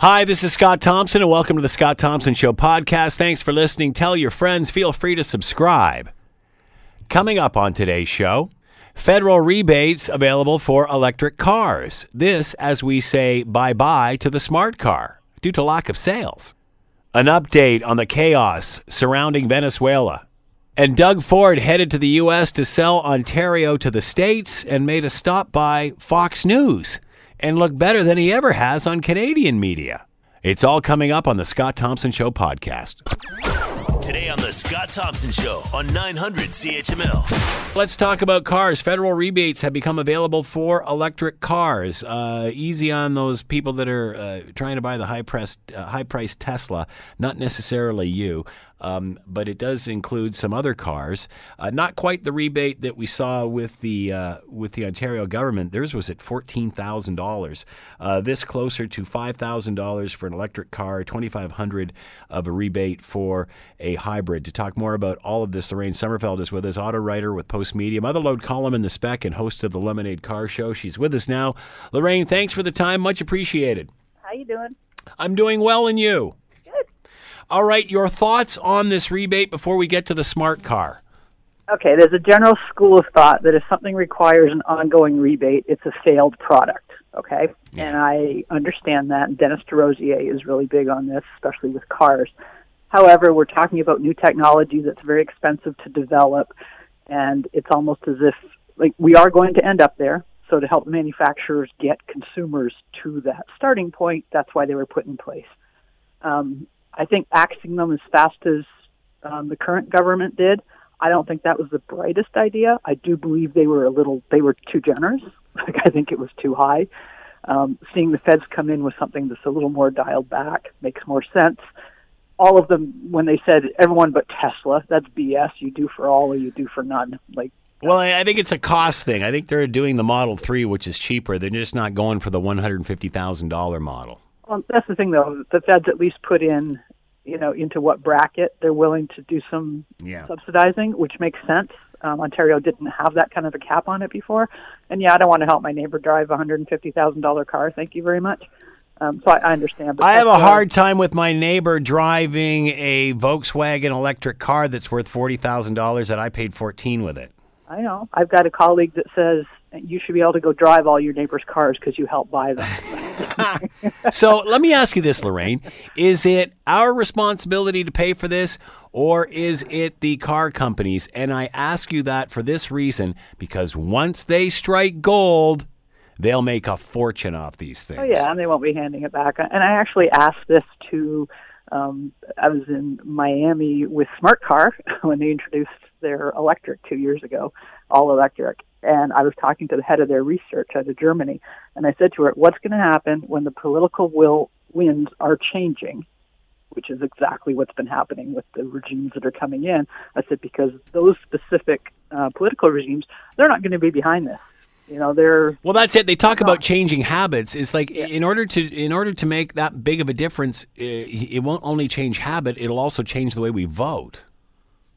Hi, this is Scott Thompson, and welcome to the Scott Thompson Show podcast. Thanks for listening. Tell your friends. Feel free to subscribe. Coming up on today's show, federal rebates available for electric cars. This as we say bye bye to the smart car due to lack of sales. An update on the chaos surrounding Venezuela. And Doug Ford headed to the U.S. to sell Ontario to the States and made a stop by Fox News and look better than he ever has on Canadian media. It's all coming up on the Scott Thompson Show podcast. Today on the Scott Thompson Show on 900 CHML. Let's talk about cars. Federal rebates have become available for electric cars. Uh, easy on those people that are uh, trying to buy the high priced, uh, high priced Tesla. Not necessarily you. Um, but it does include some other cars. Uh, not quite the rebate that we saw with the uh, with the Ontario government. Theirs was at fourteen thousand uh, dollars. This closer to five thousand dollars for an electric car, twenty five hundred of a rebate for a hybrid. To talk more about all of this, Lorraine Sommerfeld is with us, auto writer with Postmedia, Motherlode column in the Spec, and host of the Lemonade Car Show. She's with us now. Lorraine, thanks for the time. Much appreciated. How you doing? I'm doing well, and you? All right, your thoughts on this rebate before we get to the smart car? Okay, there's a general school of thought that if something requires an ongoing rebate, it's a failed product. Okay, yeah. and I understand that. And Dennis DesRosiers is really big on this, especially with cars. However, we're talking about new technology that's very expensive to develop, and it's almost as if like we are going to end up there. So to help manufacturers get consumers to that starting point, that's why they were put in place. Um, I think axing them as fast as um, the current government did, I don't think that was the brightest idea. I do believe they were a little, they were too generous. Like I think it was too high. Um, seeing the feds come in with something that's a little more dialed back makes more sense. All of them, when they said everyone but Tesla, that's BS. You do for all or you do for none. Like well, I think it's a cost thing. I think they're doing the Model 3, which is cheaper. They're just not going for the $150,000 model. Well, that's the thing, though. The feds at least put in, you know, into what bracket they're willing to do some yeah. subsidizing, which makes sense. Um, Ontario didn't have that kind of a cap on it before, and yeah, I don't want to help my neighbor drive a hundred and fifty thousand dollar car. Thank you very much. Um, so I, I understand. But I have a hard time with my neighbor driving a Volkswagen electric car that's worth forty thousand dollars that I paid fourteen with it. I know. I've got a colleague that says you should be able to go drive all your neighbors' cars because you help buy them. so let me ask you this, Lorraine: Is it our responsibility to pay for this, or is it the car companies? And I ask you that for this reason: because once they strike gold, they'll make a fortune off these things. Oh yeah, and they won't be handing it back. And I actually asked this to. Um, I was in Miami with Smart Car when they introduced their electric two years ago, all electric. And I was talking to the head of their research out of Germany, and I said to her, "What's going to happen when the political will winds are changing?" Which is exactly what's been happening with the regimes that are coming in. I said because those specific uh, political regimes, they're not going to be behind this. You know, they're well. That's it. They talk about changing habits. It's like yeah. in order to in order to make that big of a difference, it won't only change habit; it'll also change the way we vote.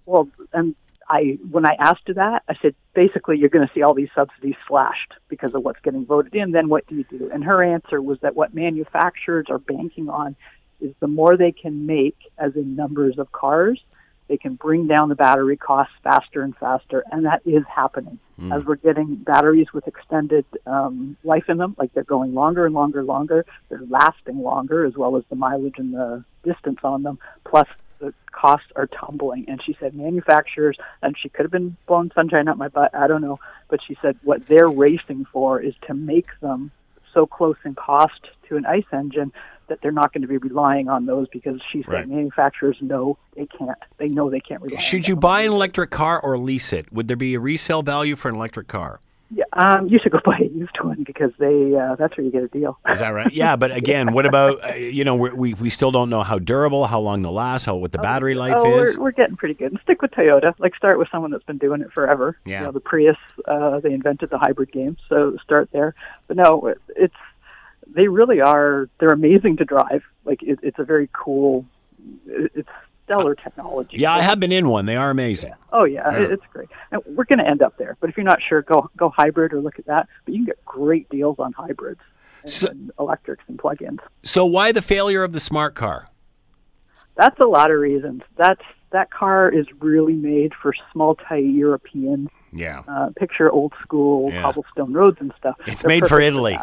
Well, and I when I asked her that, I said, basically, you're going to see all these subsidies slashed because of what's getting voted in. Then what do you do? And her answer was that what manufacturers are banking on is the more they can make, as in numbers of cars, they can bring down the battery costs faster and faster, and that is happening mm. as we're getting batteries with extended um, life in them. Like they're going longer and longer and longer. They're lasting longer, as well as the mileage and the distance on them. Plus, the costs are tumbling. And she said manufacturers, and she could have been blowing sunshine up my butt, I don't know, but she said what they're racing for is to make them so close in cost to an ICE engine that they're not going to be relying on those because she said right. manufacturers know they can't. They know they can't rely. Should you buy an electric car or lease it? Would there be a resale value for an electric car? Yeah, um, you should go buy a used one because they uh, that's where you get a deal. Is that right? Yeah, but again, what about uh, you know we we still don't know how durable, how long they'll last, how what the oh, battery life oh, is. We're, we're getting pretty good. stick with Toyota. Like start with someone that's been doing it forever. Yeah. You know, the Prius, uh, they invented the hybrid game, so start there. But no, it's they really are. They're amazing to drive. Like it, it's a very cool. It's stellar technology. Yeah, I have been in one. They are amazing. Yeah. Oh yeah, yeah. it's great. And we're going to end up there. But if you're not sure, go go hybrid or look at that. But you can get great deals on hybrids. so, and electrics and plug-ins. So why the failure of the smart car? That's a lot of reasons. That's that car is really made for small, tight European. Yeah. Uh, picture old school yeah. cobblestone roads and stuff. It's They're made for Italy.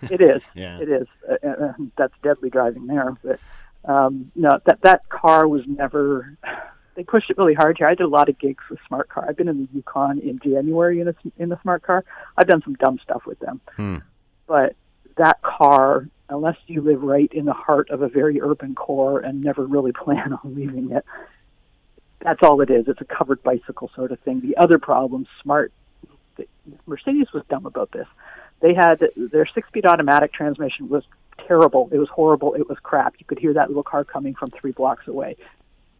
For it is. yeah. It is. Uh, uh, that's deadly driving there. But um, no, that that car was never. They pushed it really hard here. I did a lot of gigs with Smart Car. I've been in the Yukon in January in a, in the Smart Car. I've done some dumb stuff with them. Hmm. But that car unless you live right in the heart of a very urban core and never really plan on leaving it, that's all it is. It's a covered bicycle sort of thing. The other problem, smart, Mercedes was dumb about this. They had their six-speed automatic transmission was terrible. It was horrible. It was crap. You could hear that little car coming from three blocks away.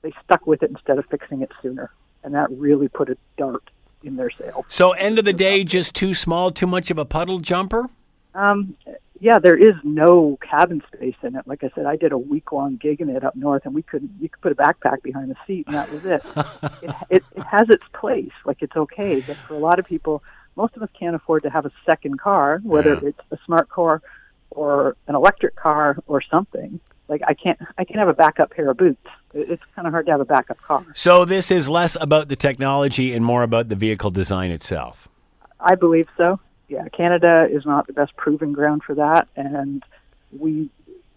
They stuck with it instead of fixing it sooner, and that really put a dart in their sail. So, end of the day, just too small, too much of a puddle jumper. Um, yeah, there is no cabin space in it. Like I said, I did a week long gig in it up north, and we couldn't. You could put a backpack behind the seat, and that was it. it, it. It has its place, like it's okay. But for a lot of people, most of us can't afford to have a second car, whether yeah. it's a smart car or an electric car or something. Like I can't, I can have a backup pair of boots. It's kind of hard to have a backup car. So this is less about the technology and more about the vehicle design itself. I believe so yeah, Canada is not the best proving ground for that, and we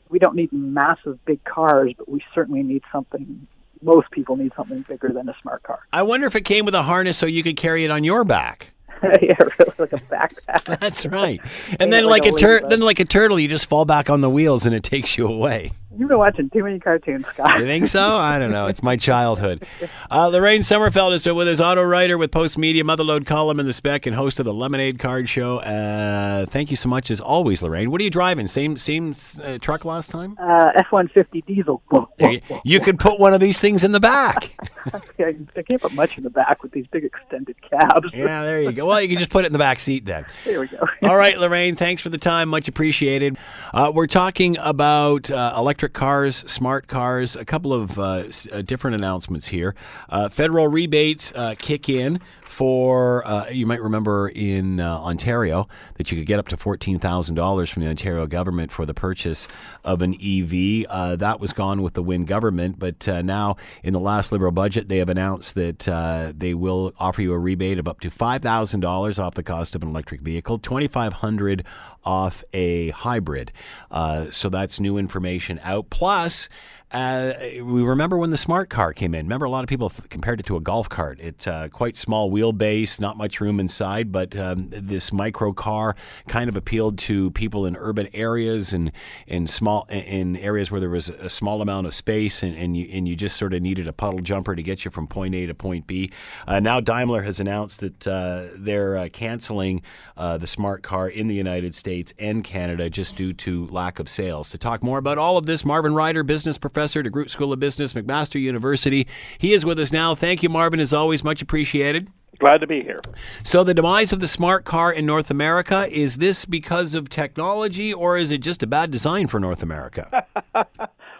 we don't need massive big cars, but we certainly need something. Most people need something bigger than a smart car. I wonder if it came with a harness so you could carry it on your back. yeah, really, like a backpack. That's right. And then, like, like a, tur- then, like a turtle, you just fall back on the wheels and it takes you away. You've been watching too many cartoons, Scott. You think so? I don't know. It's my childhood. Uh, Lorraine Sommerfeld has been with us, auto writer with Postmedia, Motherlode column in the spec, and host of the Lemonade Car Show. Uh, thank you so much, as always, Lorraine. What are you driving? Same same uh, truck last time? Uh, F one fifty diesel. You, you could put one of these things in the back. I can't put much in the back with these big extended cabs. yeah, there you go. Well, you can just put it in the back seat then. There we go. All right, Lorraine. Thanks for the time. Much appreciated. Uh, we're talking about uh, electric cars smart cars. A couple of uh, uh, different announcements here. Uh, federal rebates uh, kick in for, uh, you might remember in Ontario that you could get up to $14,000 from the Ontario government for the purchase of an EV. that was gone with the Wynne government, but now in the last Liberal budget, they have announced that they will offer you a rebate of up to $5,000 off the cost of an electric vehicle, 2500 off a hybrid. Uh, so that's new information out. Plus, uh, we remember when the smart car came in. Remember, a lot of people th- compared it to a golf cart. It's uh, quite small wheelbase, not much room inside, but um, this micro car kind of appealed to people in urban areas and in small in areas where there was a small amount of space, and, and you and you just sort of needed a puddle jumper to get you from point A to point B. Uh, now Daimler has announced that uh, they're uh, canceling uh, the smart car in the United States and Canada just due to lack of sales. To talk more about all of this, Marvin Ryder, business professor professor at Groot School of Business, McMaster University. He is with us now. Thank you, Marvin, as always. Much appreciated. Glad to be here. So, the demise of the smart car in North America, is this because of technology or is it just a bad design for North America?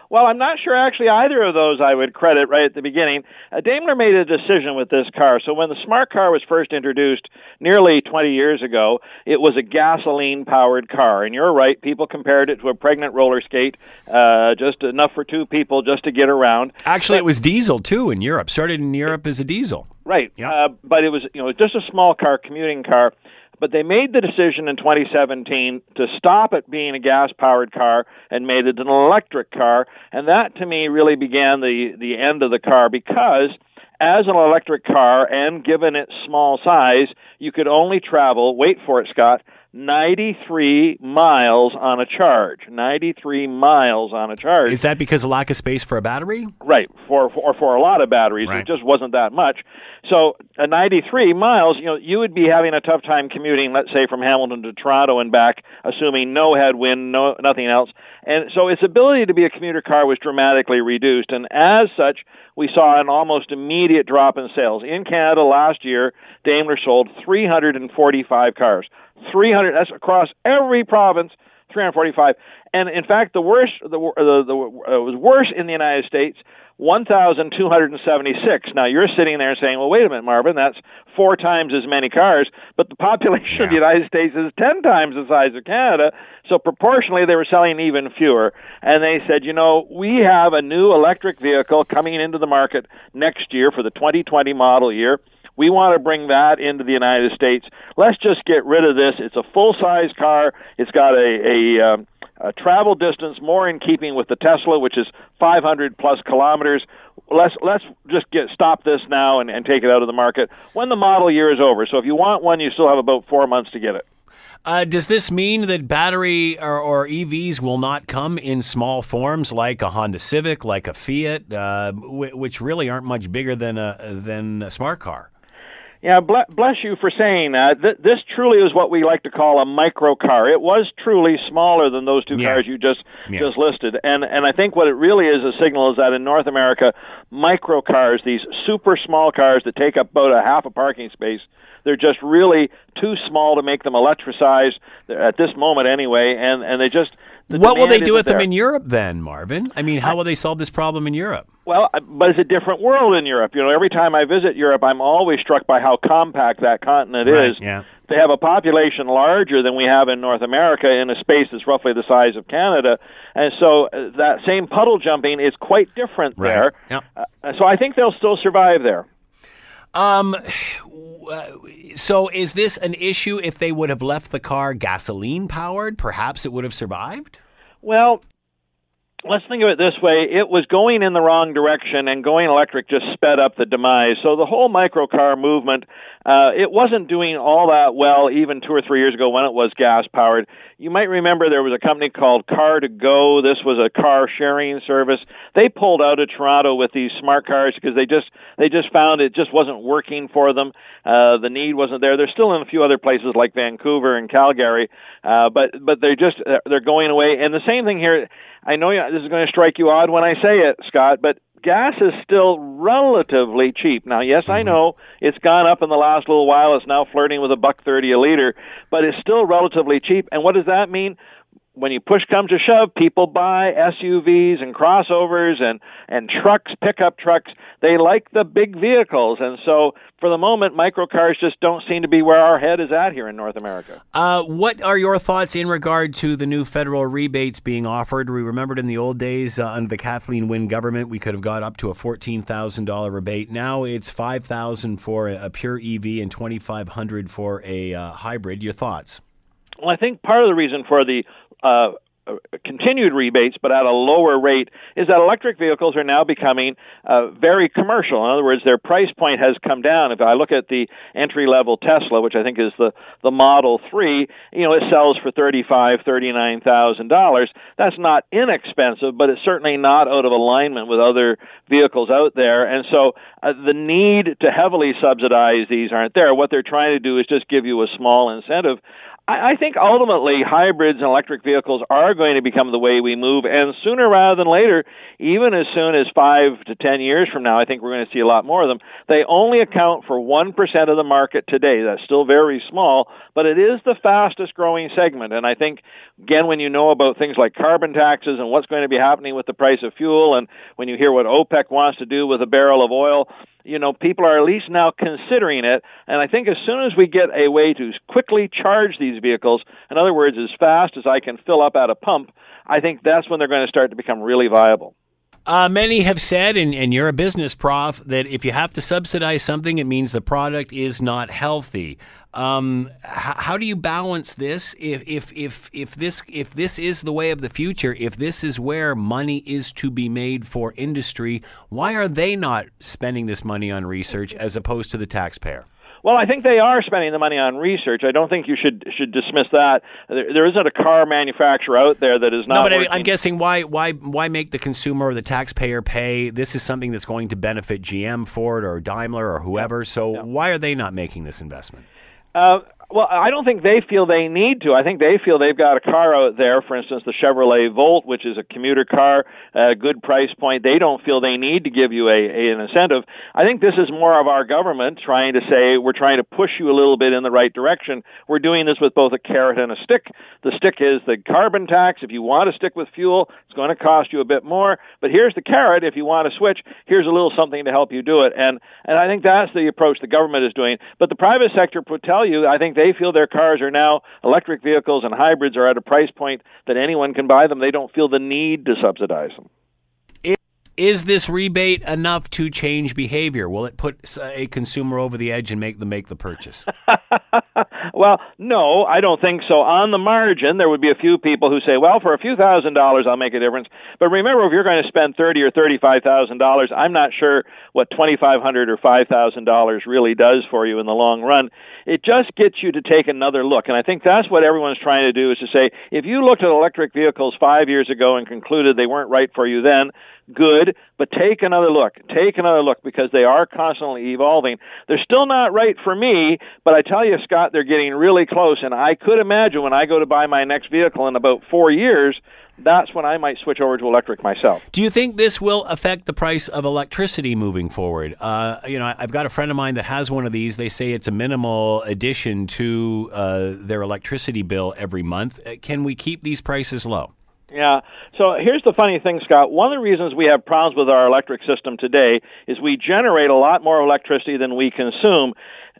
Well, I'm not sure actually either of those I would credit right at the beginning. Uh, Daimler made a decision with this car. So when the smart car was first introduced nearly 20 years ago, it was a gasoline powered car. And you're right, people compared it to a pregnant roller skate, uh, just enough for two people just to get around. Actually, but, it was diesel too in Europe. Started in Europe as a diesel. Right. Yep. Uh, but it was, you know, just a small car, commuting car. But they made the decision in 2017 to stop it being a gas powered car and made it an electric car. And that to me really began the, the end of the car because as an electric car and given its small size, you could only travel, wait for it, Scott, 93 miles on a charge. 93 miles on a charge. Is that because of lack of space for a battery? Right, for for, for a lot of batteries. Right. It just wasn't that much. So, a 93 miles, you know, you would be having a tough time commuting, let's say from Hamilton to Toronto and back, assuming no headwind, no nothing else. And so its ability to be a commuter car was dramatically reduced, and as such, we saw an almost immediate drop in sales. In Canada last year, Daimler sold 345 cars. 300 that's across every province 345. And in fact, the worst, the, the, the uh, was worse in the United States. 1,276. Now you're sitting there saying, "Well, wait a minute, Marvin, that's four times as many cars." But the population yeah. of the United States is ten times the size of Canada, so proportionally they were selling even fewer. And they said, "You know, we have a new electric vehicle coming into the market next year for the 2020 model year." We want to bring that into the United States. Let's just get rid of this. It's a full size car. It's got a, a, um, travel distance more in keeping with the Tesla, which is 500 plus kilometers. Let's let's just get stop this now and, and take it out of the market when the model year is over. So if you want one, you still have about four months to get it. Uh, does this mean that battery or, or, EVs will not come in small forms like a Honda Civic, like a Fiat, uh, w- which really aren't much bigger than a than a smart car? Yeah, bless you for saying that. This truly is what we like to call a micro car. It was truly smaller than those two yeah. cars you just yeah. just listed, and and I think what it really is a signal is that in North America, micro cars, these super small cars that take up about a half a parking space, they're just really too small to make them electricized at this moment anyway, and and they just the what will they do with there. them in Europe then, Marvin? I mean, how will they solve this problem in Europe? Well, but it's a different world in Europe. You know, every time I visit Europe, I'm always struck by how compact that continent right, is. Yeah. They have a population larger than we have in North America in a space that's roughly the size of Canada, and so uh, that same puddle jumping is quite different right. there. Yep. Uh, so I think they'll still survive there. Um, so is this an issue if they would have left the car gasoline powered? Perhaps it would have survived? Well, let's think of it this way it was going in the wrong direction and going electric just sped up the demise so the whole microcar movement uh, it wasn't doing all that well even two or three years ago when it was gas powered you might remember there was a company called car2go this was a car sharing service. They pulled out of toronto with these smart cars because they just they just found it just wasn't working for them. Uh, the need wasn't there. They're still in a few other places like vancouver and calgary uh, but but they're just they're going away. And the same thing here I know this is going to strike you odd when I say it, Scott, but gas is still relatively cheap. Now, yes, mm-hmm. I know it's gone up in the last little while. It's now flirting with a buck thirty a liter, but it's still relatively cheap. And what does that mean? When you push comes to shove, people buy SUVs and crossovers and and trucks, pickup trucks. They like the big vehicles, and so for the moment, microcars just don't seem to be where our head is at here in North America. Uh, what are your thoughts in regard to the new federal rebates being offered? We remembered in the old days uh, under the Kathleen Wynne government, we could have got up to a fourteen thousand dollar rebate. Now it's five thousand for a, pure EV and twenty five hundred for a uh, hybrid. Your thoughts? Well, I think part of the reason for the uh, continued rebates, but at a lower rate, is that electric vehicles are now becoming uh, very commercial. In other words, their price point has come down. If I look at the entry level Tesla, which I think is the the Model Three, you know, it sells for thirty five, thirty nine thousand dollars. That's not inexpensive, but it's certainly not out of alignment with other vehicles out there. And so, uh, the need to heavily subsidize these aren't there. What they're trying to do is just give you a small incentive. I think ultimately hybrids and electric vehicles are going to become the way we move, and sooner rather than later, even as soon as five to ten years from now, I think we're going to see a lot more of them. They only account for 1% of the market today. That's still very small, but it is the fastest growing segment. And I think, again, when you know about things like carbon taxes and what's going to be happening with the price of fuel, and when you hear what OPEC wants to do with a barrel of oil, you know, people are at least now considering it. And I think as soon as we get a way to quickly charge these vehicles, in other words, as fast as I can fill up at a pump, I think that's when they're going to start to become really viable. Uh, many have said, and, and you're a business prof, that if you have to subsidize something, it means the product is not healthy. Um, h- how do you balance this? If, if if if this if this is the way of the future, if this is where money is to be made for industry, why are they not spending this money on research as opposed to the taxpayer? Well, I think they are spending the money on research. I don't think you should should dismiss that. There, there isn't a car manufacturer out there that is not. No, but working. I'm guessing why why why make the consumer or the taxpayer pay? This is something that's going to benefit GM, Ford, or Daimler, or whoever. So yeah. why are they not making this investment? Uh, Well, I don't think they feel they need to. I think they feel they've got a car out there, for instance, the Chevrolet Volt, which is a commuter car, a good price point. They don't feel they need to give you a, a an incentive. I think this is more of our government trying to say we're trying to push you a little bit in the right direction. We're doing this with both a carrot and a stick. The stick is the carbon tax. If you want to stick with fuel, it's going to cost you a bit more. But here's the carrot. If you want to switch, here's a little something to help you do it. And and I think that's the approach the government is doing. But the private sector would tell you, I think they feel their cars are now electric vehicles and hybrids are at a price point that anyone can buy them. They don't feel the need to subsidize them. Is this rebate enough to change behavior? Will it put a consumer over the edge and make them make the purchase? well, no, I don't think so. On the margin, there would be a few people who say, "Well, for a few thousand dollars, I'll make a difference." But remember, if you're going to spend thirty or thirty-five thousand dollars, I'm not sure what twenty-five hundred or five thousand dollars really does for you in the long run. It just gets you to take another look, and I think that's what everyone's trying to do: is to say, if you looked at electric vehicles five years ago and concluded they weren't right for you then, good, but take another look. Take another look because they are constantly evolving. They're still not right for me, but I tell you, Scott, they're getting really close. And I could imagine when I go to buy my next vehicle in about four years, that's when I might switch over to electric myself. Do you think this will affect the price of electricity moving forward? Uh, you know, I've got a friend of mine that has one of these. They say it's a minimal addition to uh, their electricity bill every month. Uh, can we keep these prices low? Yeah. So here's the funny thing, Scott. One of the reasons we have problems with our electric system today is we generate a lot more electricity than we consume.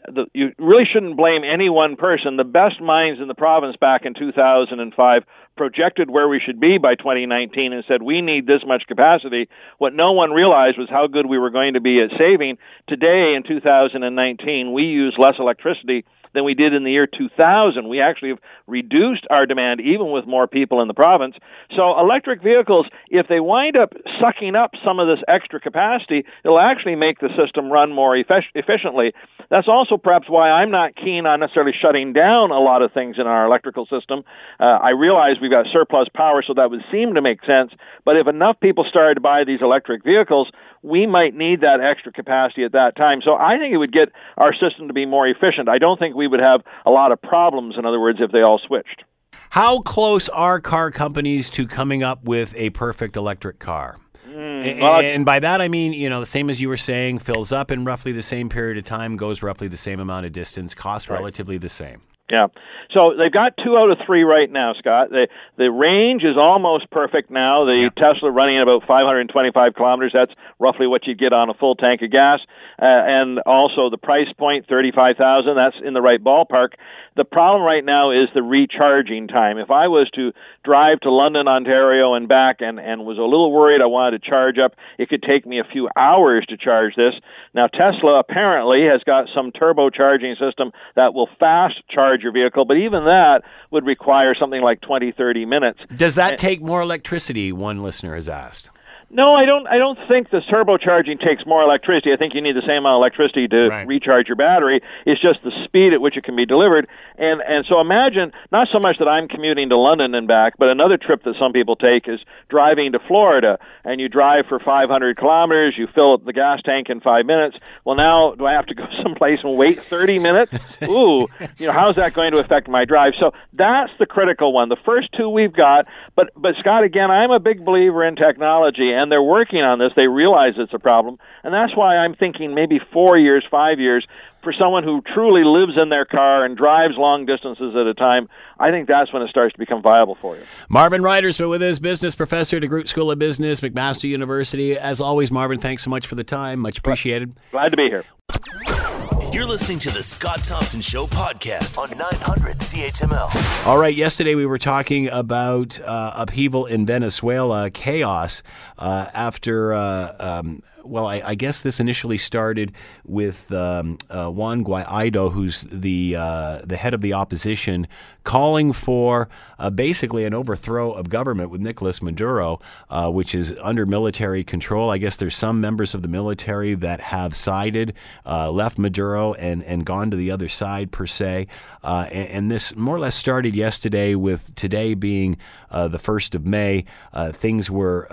The, you really shouldn't blame any one person. The best minds in the province back in 2005 projected where we should be by 2019 and said we need this much capacity. What no one realized was how good we were going to be at saving. Today in 2019, we use less electricity than we did in the year 2000. We actually have reduced our demand even with more people in the province. So electric vehicles, if they wind up sucking up some of this extra capacity, it'll actually make the system run more efficiently. That's also perhaps why I'm not keen on necessarily shutting down a lot of things in our electrical system. Uh, I realize we've got surplus power, so that would seem to make sense. But if enough people started to buy these electric vehicles, we might need that extra capacity at that time. So I think it would get our system to be more efficient. I don't think we would have a lot of problems, in other words, if they all switched. How close are car companies to coming up with a perfect electric car? Mm, well, and, by that I mean, you know, the same as you were saying, fills up in roughly the same period of time, goes roughly the same amount of distance, costs right. relatively the same. Yeah. So they've got two out of three right now, Scott. The the range is almost perfect now. The yeah. Tesla running at about 525 kilometers. That's roughly what you'd get on a full tank of gas. Uh, and also the price point, 35,000. That's in the right ballpark. The problem right now is the recharging time. If I was to drive to London, Ontario, and back, and and was a little worried, I wanted to charge up. It could take me a few hours to charge this. Now Tesla apparently has got some turbocharging system that will fast charge charge your vehicle, but even that would require something like 20, 30 minutes. Does that take more electricity? One listener has asked. No, I don't. I don't think the turbocharging takes more electricity. I think you need the same amount of electricity to right. recharge your battery. It's just the speed at which it can be delivered. And and so imagine not so much that I'm commuting to London and back, but another trip that some people take is driving to Florida, and you drive for 500 kilometers. You fill up the gas tank in five minutes. Well, now do I have to go someplace and wait 30 minutes? Ooh, you know how's that going to affect my drive? So that's the critical one. The first two we've got, but but Scott, again, I'm a big believer in technology and they're working on this. They realize it's a problem, and that's why I'm thinking maybe four years, five years for someone who truly lives in their car and drives long distances at a time. I think that's when it starts to become viable for you. Marvin Ryder's been with us, business professor at DeGroote School of Business, McMaster University. As always, Marvin, thanks so much for the time. Much appreciated. Glad to be here. You're listening to the Scott Thompson Show podcast on 900 CHML. All right, yesterday we were talking about uh, upheaval in Venezuela, chaos uh, after. Uh, um, well, I, I, guess this initially started with um, uh, Juan Guaido, who's the uh, the head of the opposition, calling for uh, basically an overthrow of government with Nicolas Maduro, uh, which is under military control. I guess there's some members of the military that have sided, uh, left Maduro, and, and gone to the other side, per se. Uh, and, and, this more or less started yesterday, with today being uh, the 1st of May. Uh, things were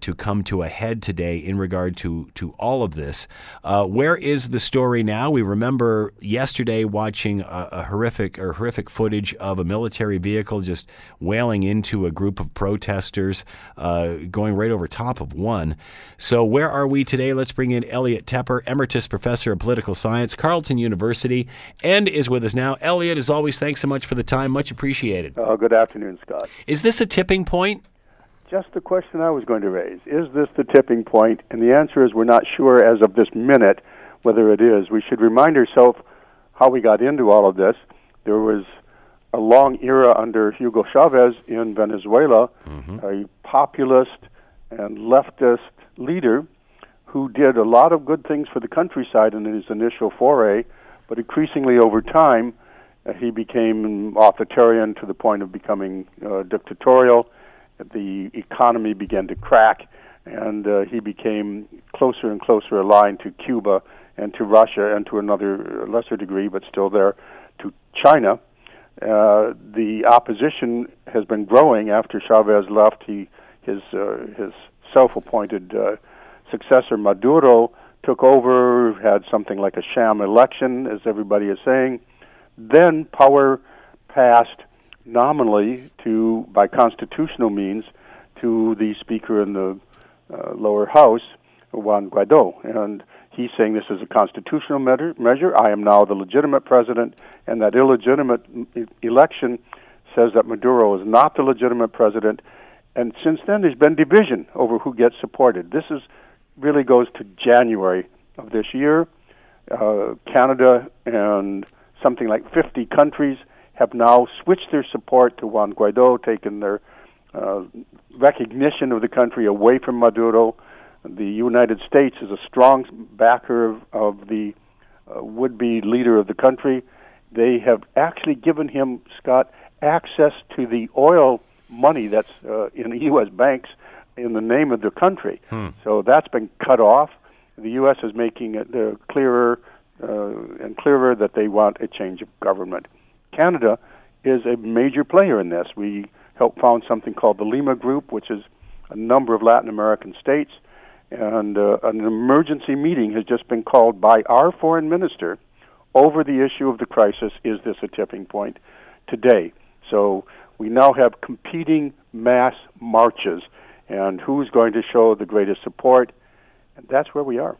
to come to a head today in regard to to all of this. Where is the story now? We remember yesterday watching a, a horrific or horrific footage of a military vehicle just wailing into a group of protesters, uh, going right over top of one. So where are we today? Let's bring in Elliot Tepper, Emeritus Professor of Political Science, Carleton University, and is with us now. Elliot, as always, thanks so much for the time. Much appreciated. Uh, good afternoon, Scott. Is this a tipping point? Just the question I was going to raise. Is this the tipping point? And the answer is we're not sure as of this minute whether it is. We should remind ourselves how we got into all of this. There was a long era under Hugo Chavez in Venezuela, mm-hmm. a populist and leftist leader who did a lot of good things for the countryside in his initial foray, but increasingly over time, uh, he became authoritarian to the point of becoming uh, dictatorial. The economy began to crack, and uh, he became closer and closer aligned to Cuba and to Russia, and to another lesser degree, but still there, to China. Uh, the opposition has been growing after Chavez left. He his uh, his self-appointed uh, successor Maduro took over, had something like a sham election, as everybody is saying, then power passed nominally to, by constitutional means, to the Speaker in the uh, lower house, Juan Guaido. And he's saying this is a constitutional measure, measure. I am now the legitimate president, and that illegitimate election says that Maduro is not the legitimate president. And since then, there's been division over who gets supported. This is really goes to January of this year. Uh, Canada and something like 50 countries have now switched their support to Juan Guaido, taken their uh, recognition of the country away from Maduro. The United States is a strong backer of, of the uh, would be leader of the country. They have actually given him, Scott, access to the oil money that's uh, in the U.S. banks in the name of the country. Hmm. So that's been cut off. The U.S. is making it uh, clearer uh, and clearer that they want a change of government. Canada is a major player in this. We helped found something called the Lima Group, which is a number of Latin American states, and uh, an emergency meeting has just been called by our foreign minister over the issue of the crisis. Is this a tipping point today? So we now have competing mass marches, and who's going to show the greatest support? And that's where we are.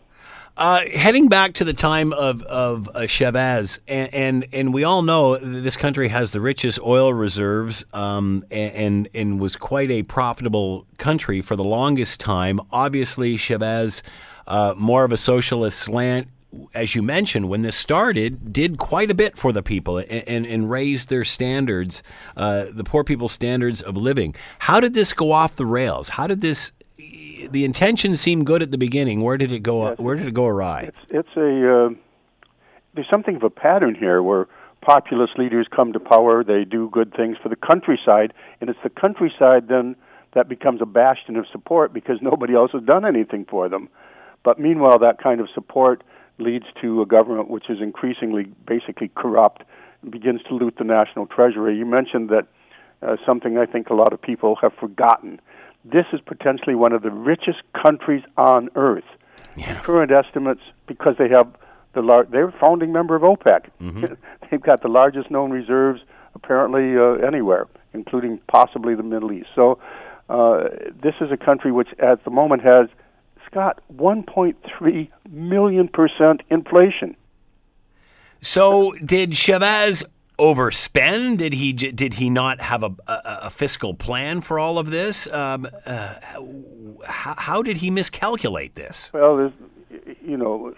Uh, heading back to the time of of uh, Chavez, and, and, and we all know this country has the richest oil reserves, um, and, and, and was quite a profitable country for the longest time. Obviously, Chavez, uh, more of a socialist slant, as you mentioned, when this started, did quite a bit for the people and, and, and raised their standards, uh, the poor people's standards of living. How did this go off the rails? How did this the intention seemed good at the beginning. Where did it go? Yes. Where did it go awry? It's, it's a uh, there's something of a pattern here where populist leaders come to power. They do good things for the countryside, and it's the countryside then that becomes a bastion of support because nobody else has done anything for them. But meanwhile, that kind of support leads to a government which is increasingly basically corrupt and begins to loot the national treasury. You mentioned that uh, something I think a lot of people have forgotten this is potentially one of the richest countries on earth. Yeah. Current estimates, because they have the lar- they're a founding member of OPEC. Mm-hmm. They've got the largest known reserves apparently uh, anywhere, including possibly the Middle East. So uh, this is a country which, at the moment, has Scott 1.3 million percent inflation. So did Chavez overspend? Did he did he not have a, a, a fiscal plan for all of this? Um, uh, how, how, did he miscalculate this? Well, you know,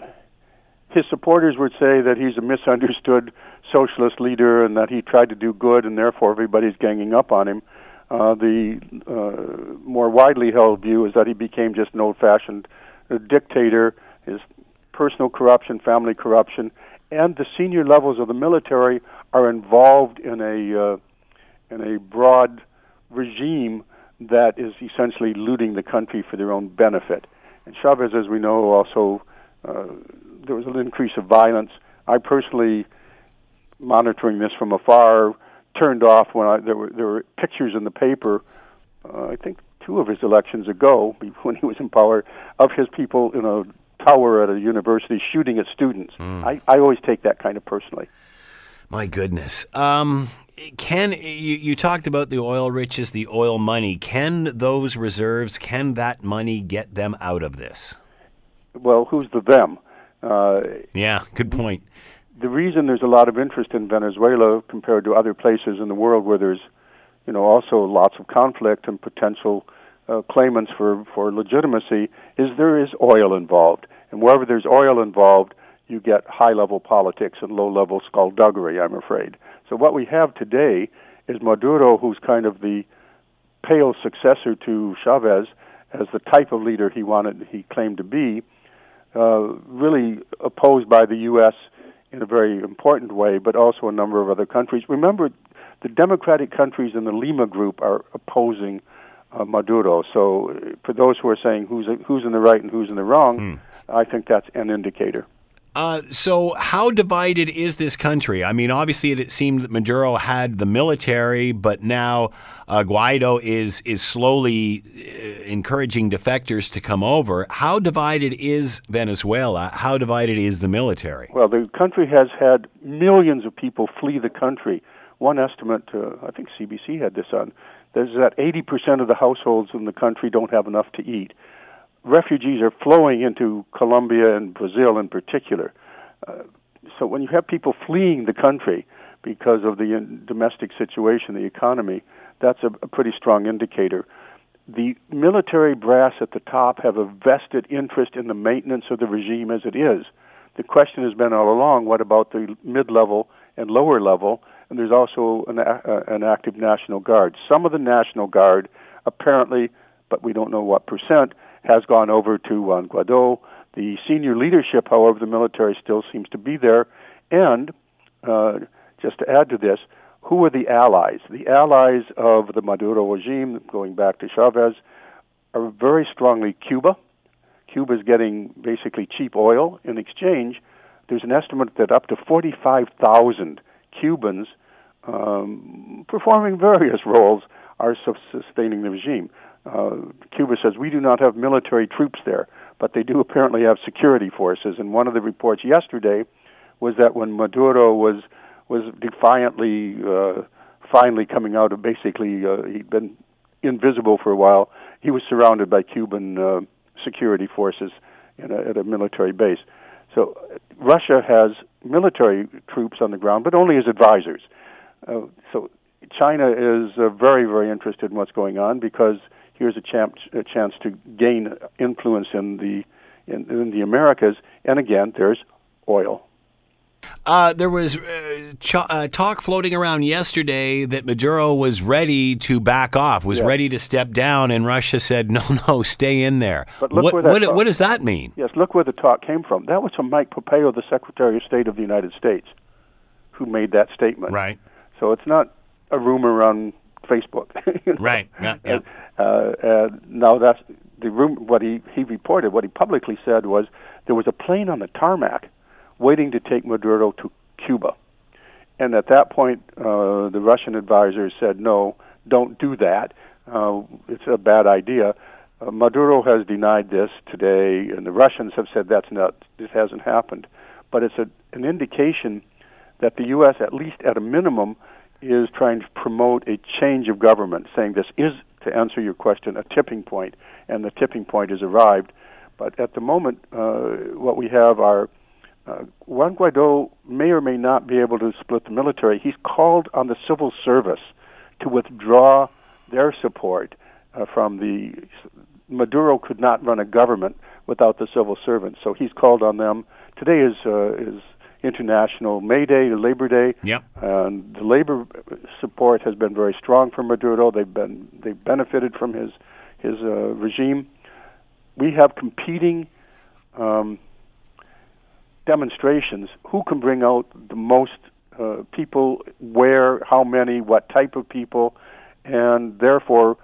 his supporters would say that he's a misunderstood socialist leader and that he tried to do good, and therefore everybody's ganging up on him. Uh, the uh, more widely held view is that he became just an old-fashioned uh, dictator. His personal corruption, family corruption, and the senior levels of the military are involved in a uh, in a broad regime that is essentially looting the country for their own benefit. And Chavez, as we know, also uh, there was an increase of violence. I personally, monitoring this from afar, turned off when I, there were there were pictures in the paper. Uh, I think two of his elections ago, when he was in power of his people in a tower at a university shooting at students. Hmm. I, I always take that kind of personally. My goodness. Um, can you, you talked about the oil riches, the oil money? Can those reserves, can that money get them out of this? Well, who's the them? Uh, Yeah, good point. the reason there's a lot of interest in Venezuela compared to other places in the world where there's, you know, also lots of conflict and potential uh, claimants for for legitimacy is there is oil involved, and wherever there's oil involved, you get high level politics and low level skullduggery. I'm afraid. So what we have today is Maduro, who's kind of the pale successor to Chavez as the type of leader he wanted, he claimed to be, uh, really opposed by the U.S. in a very important way, but also a number of other countries. Remember, the democratic countries in the Lima group are opposing uh, Maduro. So, uh, for those who are saying who's who's in the right and who's in the wrong, I think that's an indicator. Uh, so, how divided is this country? I mean, obviously, it, it seemed that Maduro had the military, but now uh, Guaido is is slowly uh, encouraging defectors to come over. How divided is Venezuela? How divided is the military? Well, the country has had millions of people flee the country. One estimate, uh, I think CBC had this on, is that 80% of the households in the country don't have enough to eat. Refugees are flowing into Colombia and Brazil in particular. Uh, so when you have people fleeing the country because of the in- domestic situation, the economy, that's a, a pretty strong indicator. The military brass at the top have a vested interest in the maintenance of the regime as it is. The question has been all along what about the mid level and lower level? And there's also an, uh, an active National Guard. Some of the National Guard, apparently, but we don't know what percent, has gone over to Juan Guaido. The senior leadership, however, the military still seems to be there. And uh, just to add to this, who are the allies? The allies of the Maduro regime, going back to Chavez, are very strongly Cuba. Cuba is getting basically cheap oil. In exchange, there's an estimate that up to 45,000 Cubans um, performing various roles are sustaining the regime. Uh, Cuba says we do not have military troops there, but they do apparently have security forces. And one of the reports yesterday was that when Maduro was was defiantly, uh, finally coming out of basically uh, he'd been invisible for a while. He was surrounded by Cuban uh, security forces in a, at a military base. So Russia has military troops on the ground, but only as advisors. Uh, so China is uh, very, very interested in what's going on because here's a, champ- a chance to gain influence in the in, in the Americas, and again, there's oil. Uh, there was uh, ch- uh, talk floating around yesterday that Maduro was ready to back off, was Yeah. ready to step down, and Russia said, "No, no, stay in there." But look what, where that what, talk- what does that mean? Yes, look where the talk came from. That was from Mike Pompeo, the Secretary of State of the United States, who made that statement. Right. So it's not a rumor on Facebook. you know? Right. Yeah, yeah. And, uh, and now that's the room. What he he reported, what he publicly said was there was a plane on the tarmac waiting to take Maduro to Cuba, and at that point, uh, the Russian advisors said, "No, don't do that. Uh, it's a bad idea." Uh, Maduro has denied this today, and the Russians have said that's not. This hasn't happened, but it's a, an indication that the U.S., at least at a minimum, is trying to promote a change of government, saying this is, to answer your question, a tipping point, and the tipping point has arrived. But at the moment, uh, what we have are uh, Juan Guaido may or may not be able to split the military. He's called on the civil service to withdraw their support uh, from the. Maduro could not run a government without the civil servants, so he's called on them. Today is uh, is International May Day, Labor Day. Yep. And the labor support has been very strong for Maduro. They've been they've benefited from his his uh, regime. We have competing um, demonstrations. Who can bring out the most uh, people? Where? How many? What type of people? And therefore,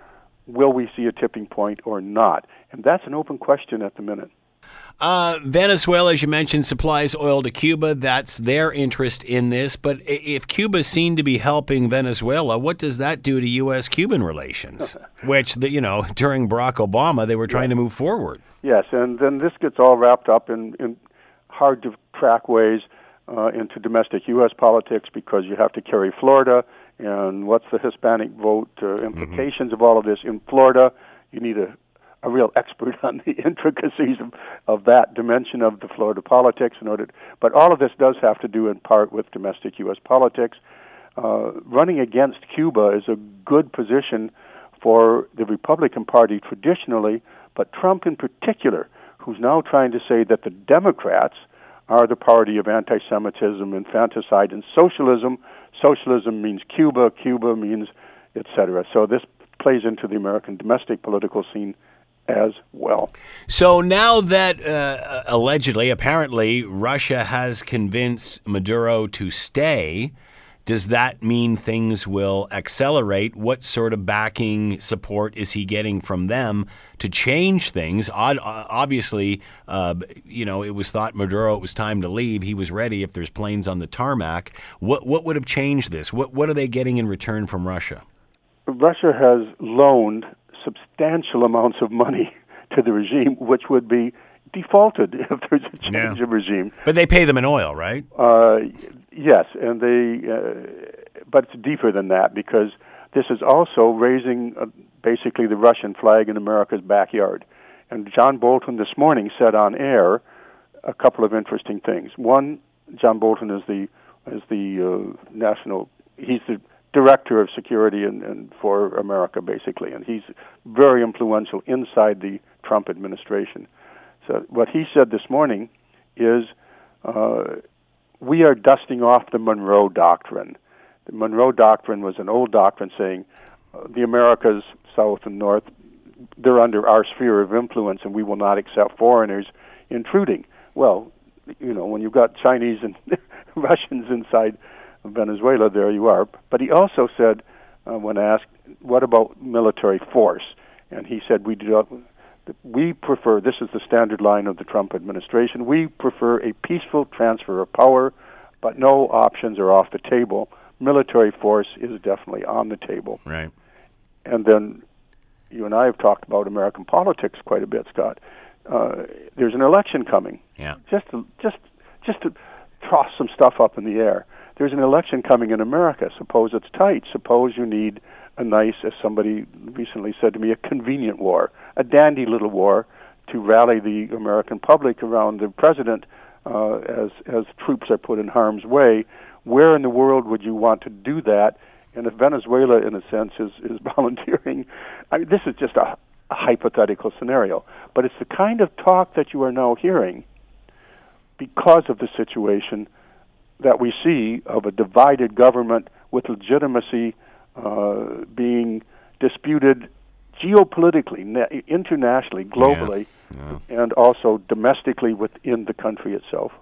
will we see a tipping point or not? And that's an open question at the minute. Uh, Venezuela, as you mentioned, supplies oil to Cuba. That's their interest in this. But if Cuba seen to be helping Venezuela, what does that do to U.S. Cuban relations? Which, the, you know, during Barack Obama, they were trying to move forward. Yes, and then this gets all wrapped up in, in hard to track ways uh, into domestic U.S. politics because you have to carry Florida, and what's the Hispanic vote uh, implications mm-hmm. of all of this in Florida? You need a a real expert on the intricacies of, of that dimension of the Florida politics in order. To, but all of this does have to do in part with domestic U.S. politics. Uh, running against Cuba is a good position for the Republican Party traditionally, but Trump in particular, who's now trying to say that the Democrats are the party of anti Semitism, infanticide, and socialism. Socialism means Cuba, Cuba means etc. So this plays into the American domestic political scene as well. So now that uh, allegedly, apparently, Russia has convinced Maduro to stay, does that mean things will accelerate? What sort of backing support is he getting from them to change things? Obviously, uh, you know, it was thought Maduro it was time to leave. He was ready if there's planes on the tarmac. What what would have changed this? What what are they getting in return from Russia? Russia has loaned substantial amounts of money to the regime, which would be defaulted if there's a change yeah. of regime. But they pay them in oil, right? Uh, yes, and they, uh, but it's deeper than that because this is also raising uh, basically the Russian flag in America's backyard. And John Bolton this morning said on air a couple of interesting things. One, John Bolton is the is the uh, national. He's the director of security and, and for America, basically, and he's very influential inside the Trump administration. So what he said this morning is, uh, we are dusting off the Monroe Doctrine. The Monroe Doctrine was an old doctrine saying uh, the Americas, South and North, they're under our sphere of influence, and we will not accept foreigners intruding. Well, you know, when you've got Chinese and Russians inside Venezuela, there you are. But he also said, uh, when asked, "What about military force?" and he said, "We do not, we prefer. This is the standard line of the Trump administration. We prefer a peaceful transfer of power, but no options are off the table. Military force is definitely on the table." Right. And then you and I have talked about American politics quite a bit, Scott. Uh, there's an election coming. Yeah. Just to, just just to toss some stuff up in the air there's an election coming in America. Suppose it's tight. Suppose you need a nice, as somebody recently said to me, a convenient war, a dandy little war to rally the American public around the president uh, as as troops are put in harm's way. Where in the world would you want to do that? And if Venezuela, in a sense, is is volunteering, I mean, this is just a, a hypothetical scenario, but it's the kind of talk that you are now hearing because of the situation that we see of a divided government with legitimacy uh, being disputed geopolitically, na- internationally, globally, yeah, yeah. and also domestically within the country itself.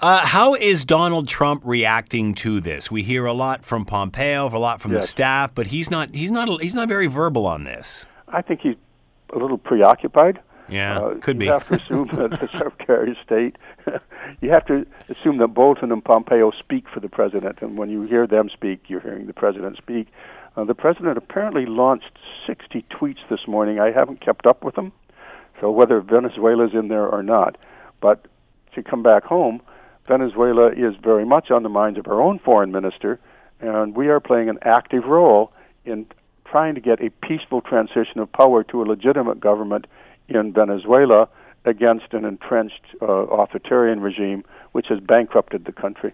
Uh, how is Donald Trump reacting to this? We hear a lot from Pompeo, a lot from yes. the staff, but he's not. He's not. He's not very verbal on this. I think he's a little preoccupied. Yeah, uh, could be. You have to assume that the Secretary of State, you have to assume that Bolton and Pompeo speak for the president, and when you hear them speak, you're hearing the president speak. Uh, the president apparently launched 60 tweets this morning. I haven't kept up with them, so whether Venezuela's in there or not. But to come back home, Venezuela is very much on the minds of our own foreign minister, and we are playing an active role in trying to get a peaceful transition of power to a legitimate government in Venezuela against an entrenched uh, authoritarian regime which has bankrupted the country.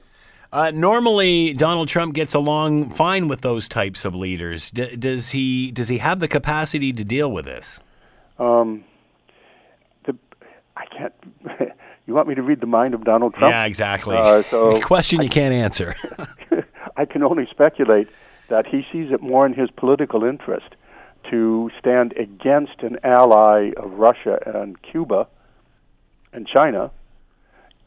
Uh, normally, Donald Trump gets along fine with those types of leaders. D- does he? Does he have the capacity to deal with this? Um, the, I can't. you want me to read the mind of Donald Trump? Yeah, exactly. Uh, so question you can't answer. I can only speculate that he sees it more in his political interest to stand against an ally of Russia and Cuba and China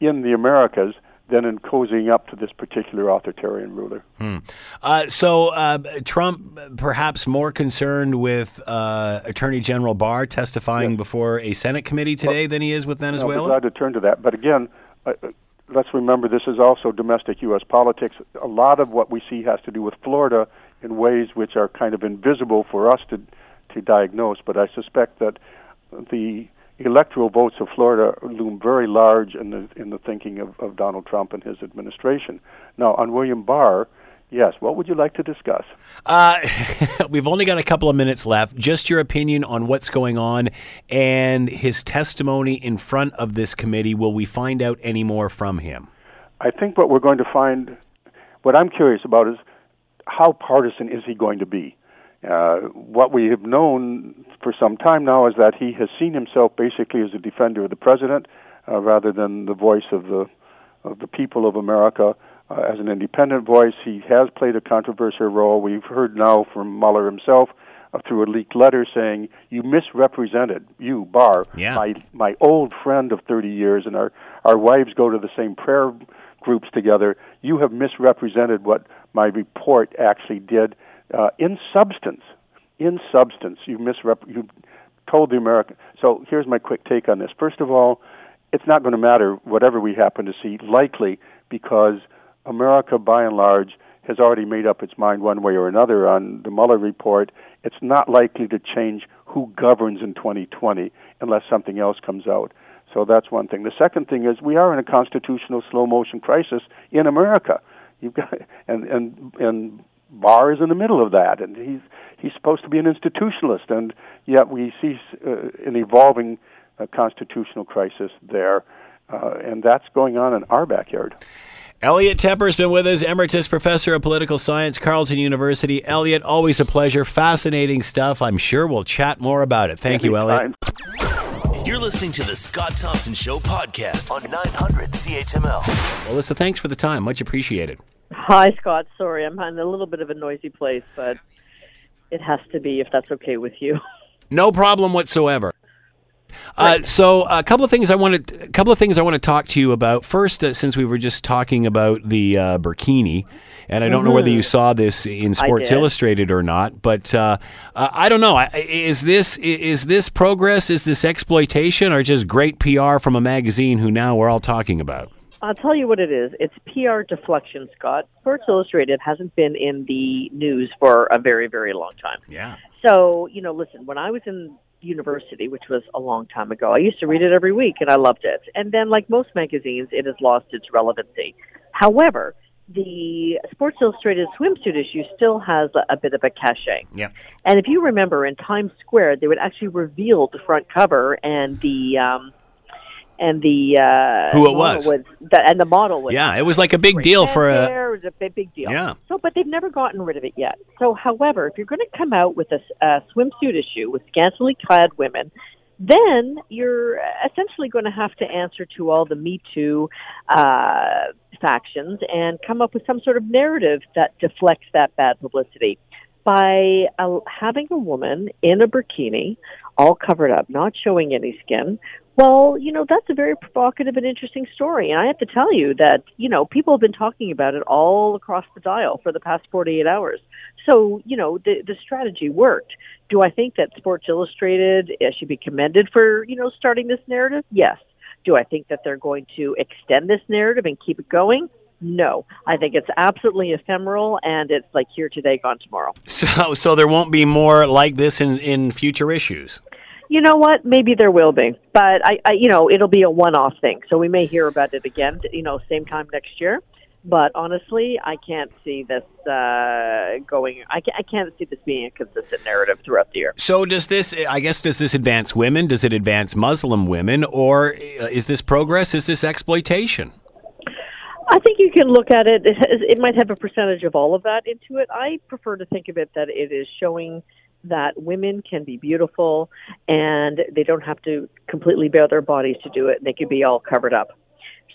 in the Americas than in cozying up to this particular authoritarian ruler. Hmm. Uh, so uh, Trump perhaps more concerned with uh, Attorney General Barr testifying Yes. before a Senate committee today Well, than he is with Venezuela. Venezuela. glad to turn to that. But again, uh, uh, let's remember this is also domestic U.S. politics. A lot of what we see has to do with Florida in ways which are kind of invisible for us to to diagnose. But I suspect that the electoral votes of Florida loom very large in the in the thinking of, of Donald Trump and his administration. Now, on William Barr, yes, what would you like to discuss? Uh, we've only got a couple of minutes left. Just your opinion on what's going on and his testimony in front of this committee. Will we find out any more from him? I think what we're going to find, what I'm curious about is how partisan is he going to be? Uh, what we have known for some time now is that he has seen himself basically as a defender of the president uh, rather than the voice of the of the people of America. Uh, as an independent voice, he has played a controversial role. We've heard now from Mueller himself uh, through a leaked letter saying, "You misrepresented you, Barr, Yeah. my my old friend of 30 years, and our our wives go to the same prayer groups together. You have misrepresented what my report actually did uh, in substance. In substance, you misrep you told the American. So here's my quick take on this. First of all, it's not going to matter whatever we happen to see, likely because America, by and large, has already made up its mind one way or another on the Mueller report. It's not likely to change who governs in 2020 unless something else comes out. So that's one thing. The second thing is we are in a constitutional slow motion crisis in America. You've got and and and Barr is in the middle of that, and he's he's supposed to be an institutionalist, and yet we see uh, an evolving uh, constitutional crisis there, uh, and that's going on in our backyard. Elliot Tepper's been with us, Emeritus Professor of Political Science, Carleton University. Elliot, always a pleasure. Fascinating stuff. I'm sure we'll chat more about it. Thank you, Elliot. Anytime. You're listening to the Scott Thompson Show podcast on 900 CHML. Melissa, thanks for the time. Much appreciated. Hi, Scott. Sorry, I'm in a little bit of a noisy place, but it has to be if that's okay with you. No problem whatsoever. Uh, so a couple of things I wanted, a couple of things I want to talk to you about. First, uh, since we were just talking about the uh, burkini, and I don't know whether you saw this in Sports. Illustrated or not, but uh, uh, I don't know. Is this is this progress? Is this exploitation, or just great PR from a magazine who now we're all talking about? I'll tell you what it is. It's PR deflection, Scott. Sports Illustrated hasn't been in the news for a very, very long time. Yeah. So, you know, listen, when I was in university, which was a long time ago, I used to read it every week and I loved it. And then, like most magazines, it has lost its relevancy. However, the Sports Illustrated swimsuit issue still has a, a bit of a cachet. Yeah. And if you remember, in Times Square, they would actually reveal the front cover and the um, and the uh, Who it model was. the, and the model was Yeah, it was like a big deal for a. there was a big, big deal. Yeah. So, but they've never gotten rid of it yet. So, however, if you're going to come out with a swimsuit issue with scantily clad women, then you're essentially going to have to answer to all the Me Too uh, factions and come up with some sort of narrative that deflects that bad publicity by having a woman in a bikini, all covered up, not showing any skin. Well, you know, that's a very provocative and interesting story. And I have to tell you that, you know, people have been talking about it all across the dial for the past 48 hours. So, you know, the, the strategy worked. Do I think that Sports Illustrated uh, should be commended for, you know, starting this narrative? Yes. Do I think that they're going to extend this narrative and keep it going? No. I think it's absolutely ephemeral and it's like here today, gone tomorrow. So, so there won't be more like this in in future issues. You know what? Maybe there will be, but I, I you know, it'll be a one-off thing. So we may hear about it again, you know, same time next year. But honestly, I can't see this uh, going. I can't, I can't see this being a consistent narrative throughout the year. So does this? I guess does this advance women? Does it advance Muslim women, or uh, is this progress? Is this exploitation? I think you can look at it. It, might have a percentage of all of that into it. I prefer to think of it that it is showing that women can be beautiful and they don't have to completely bare their bodies to do it. They can be all covered up.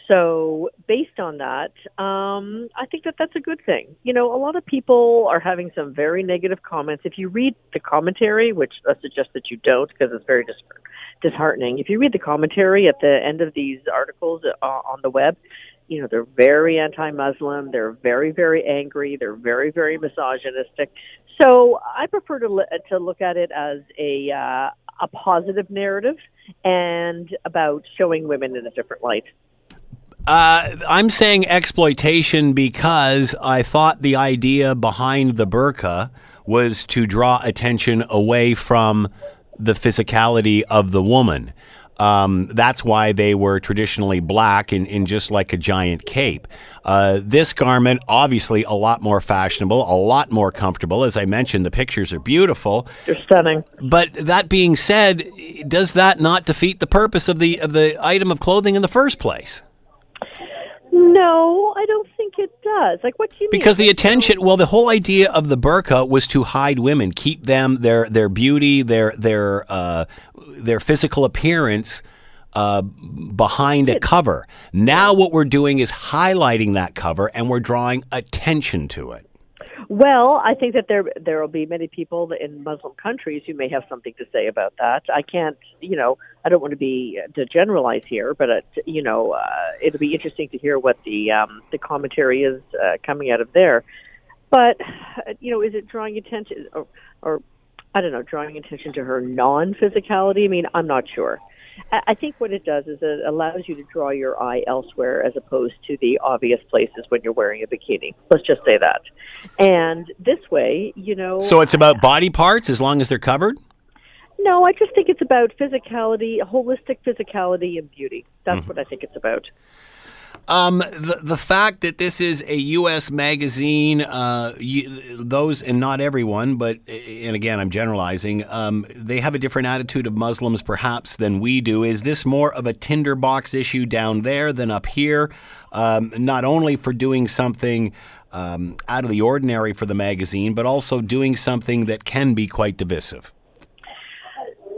So, based on that, um, I think that that's a good thing. You know, a lot of people are having some very negative comments. If you read the commentary, which I suggest that you don't because it's very dis- disheartening, if you read the commentary at the end of these articles uh, on the web, you know, they're very anti-Muslim. They're very, very angry. They're very, very misogynistic. So I prefer to to look at it as a uh, a positive narrative and about showing women in a different light. Uh, I'm saying exploitation because I thought the idea behind the burqa was to draw attention away from the physicality of the woman. Um, that's why they were traditionally black in, in just like a giant cape. Uh, this garment, obviously, a lot more fashionable, a lot more comfortable. As I mentioned, the pictures are beautiful. They're stunning. But that being said, does that not defeat the purpose of the of the item of clothing in the first place? No, I don't think it does. Like, what do you Because mean? the attention, well, the whole idea of the burqa was to hide women, keep them their their beauty, their their uh, their physical appearance uh, behind a cover. Now, what we're doing is highlighting that cover, and we're drawing attention to it. Well, I think that there there will be many people in Muslim countries who may have something to say about that. I can't, you know, I don't want to be to generalize here, but uh, you know, uh, it'll be interesting to hear what the um, the commentary is uh, coming out of there. But uh, you know, is it drawing attention or, or I don't know, drawing attention to her non physicality? I mean, I'm not sure. I I think what it does is it allows you to draw your eye elsewhere as opposed to the obvious places when you're wearing a bikini. Let's just say that. And this way, you know. So it's about body parts as long as they're covered. No, I just think it's about physicality, holistic physicality, and beauty. That's mm-hmm. what I think it's about. Um, the the fact that this is a U.S. magazine, uh, you, those and not everyone, but and again, I'm generalizing. Um, they have a different attitude of Muslims, perhaps, than we do. Is this more of a tinderbox issue down there than up here? Um, not only for doing something um, out of the ordinary for the magazine, but also doing something that can be quite divisive.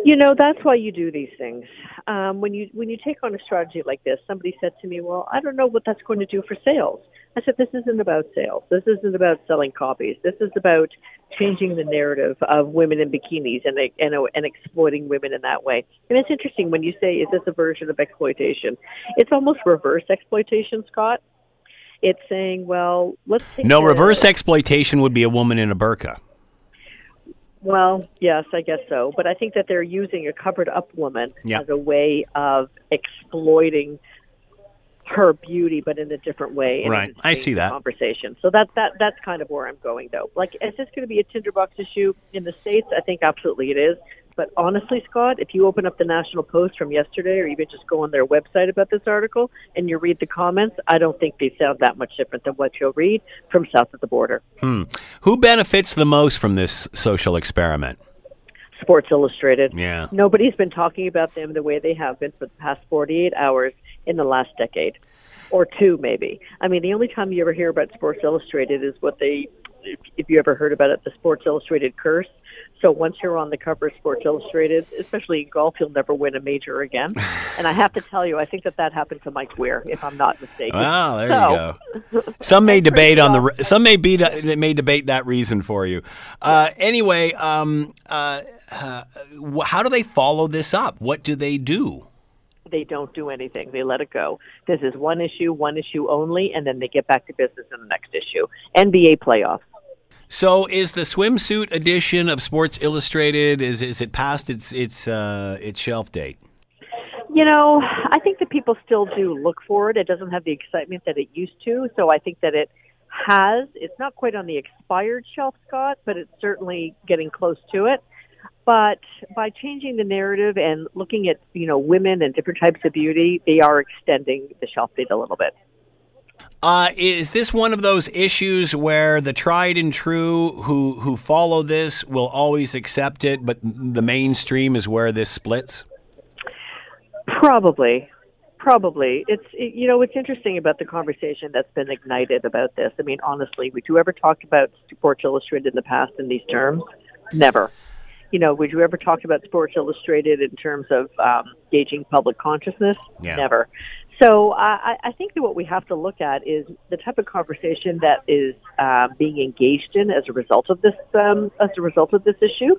You know, that's why you do these things. Um, when you when you take on a strategy like this, somebody said to me, "Well, I don't know what that's going to do for sales." I said, "This isn't about sales. This isn't about selling copies. This is about changing the narrative of women in bikinis and and, and exploiting women in that way." And it's interesting when you say, "Is this a version of exploitation?" It's almost reverse exploitation, Scott. It's saying, "Well, let's take No, reverse exploitation would be a woman in a burqa. Well, yes, I guess so. But I think that they're using a covered up woman Yeah. as a way of exploiting her beauty, but in a different way. Right. I see that. conversation. So that that that's kind of where I'm going, though. Like, is this going to be a tinderbox issue in the states? I think absolutely it is. But honestly, Scott, if you open up the National Post from yesterday, or even just go on their website about this article and you read the comments, I don't think they sound that much different than what you'll read from south of the border. Hmm. Who benefits the most from this social experiment? Sports Illustrated. Yeah. Nobody's been talking about them the way they have been for the past 48 hours in the last decade or two, maybe. I mean, the only time you ever hear about Sports Illustrated is what they, if, if you ever heard about it, the Sports Illustrated curse. So once you're on the cover of Sports Illustrated, especially in golf, you'll never win a major again. And I have to tell you, I think that that happened to Mike Weir, if I'm not mistaken. Well, there So- you go. Some may debate on the some may be may debate that reason for you. Uh, anyway, um, uh, uh, how do they follow this up? What do they do? they don't do anything. They let it go. This is one issue, one issue only, and then they get back to business in the next issue. NBA playoffs. So, is the swimsuit edition of Sports Illustrated is is it past its its uh, its shelf date? You know, I think that people still do look for it. It doesn't have the excitement that it used to, so I think that it has. It's not quite on the expired shelf, Scott, but it's certainly getting close to it. But by changing the narrative and looking at you know women and different types of beauty, they are extending the shelf date a little bit. Uh, is this one of those issues where the tried and true who who follow this will always accept it, but the mainstream is where this splits? Probably. Probably. It's it, you know it's interesting about the conversation that's been ignited about this. I mean, honestly, would you ever talk about Sports Illustrated in the past in these terms? Never. You know, would you ever talk about Sports Illustrated in terms of um, gauging public consciousness? Yeah. Never. So I, I think that what we have to look at is the type of conversation that is uh, being engaged in as a result of this um, as a result of this issue,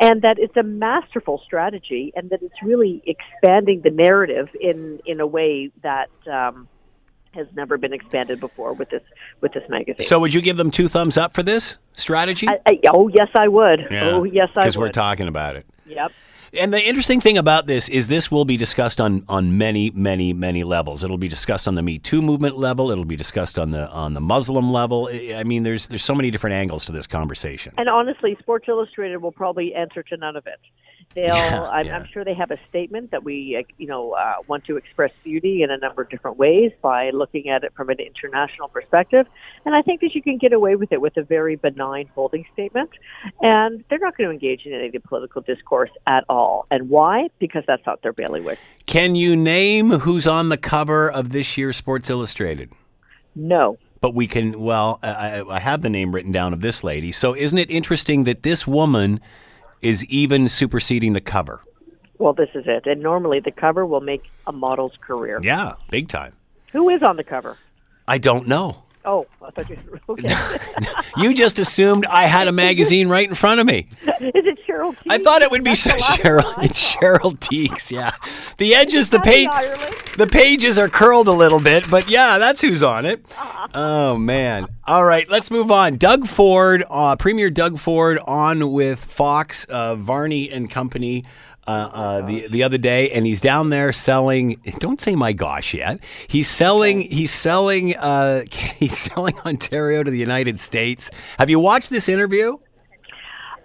and that it's a masterful strategy, and that it's really expanding the narrative in in a way that um, has never been expanded before with this with this magazine. So, would you give them two thumbs up for this strategy? I, I, oh yes, I would. Oh yes, I would. Because we're talking about it. Yep. And the interesting thing about this is this will be discussed on, on many, many, many levels. It'll be discussed on the Me Too movement level. It'll be discussed on the on the Muslim level. I mean, there's there's so many different angles to this conversation. And honestly, Sports Illustrated will probably answer to none of it. They'll, Yeah, I'm, yeah. I'm sure they have a statement that we, uh, you know, uh, want to express beauty in a number of different ways by looking at it from an international perspective. And I think that you can get away with it with a very benign holding statement. And they're not going to engage in any of the political discourse at all. And why? Because that's not their bailiwick. Can you name who's on the cover of this year's Sports Illustrated? No. But we can, well, I, I have the name written down of this lady. So isn't it interesting that this woman is even superseding the cover? Well, this is it. And normally the cover will make a model's career. Yeah, big time. Who is on the cover? I don't know. Oh, I thought you. Okay. You just assumed I had a magazine right in front of me. is it Cheryl? I thought it would be That's so the last Cheryl. It's. Cheryl Tiegs. Yeah, the edges, the page, the pages are curled a little bit, but yeah, that's who's on it. Oh man! All right, let's move on. Doug Ford, uh, Premier Doug Ford, on with Fox, uh, Varney and Company. Uh, uh, the the other day, and he's down there selling. Don't say my gosh yet. He's selling. He's selling. Uh, he's selling Ontario to the United States. Have you watched this interview?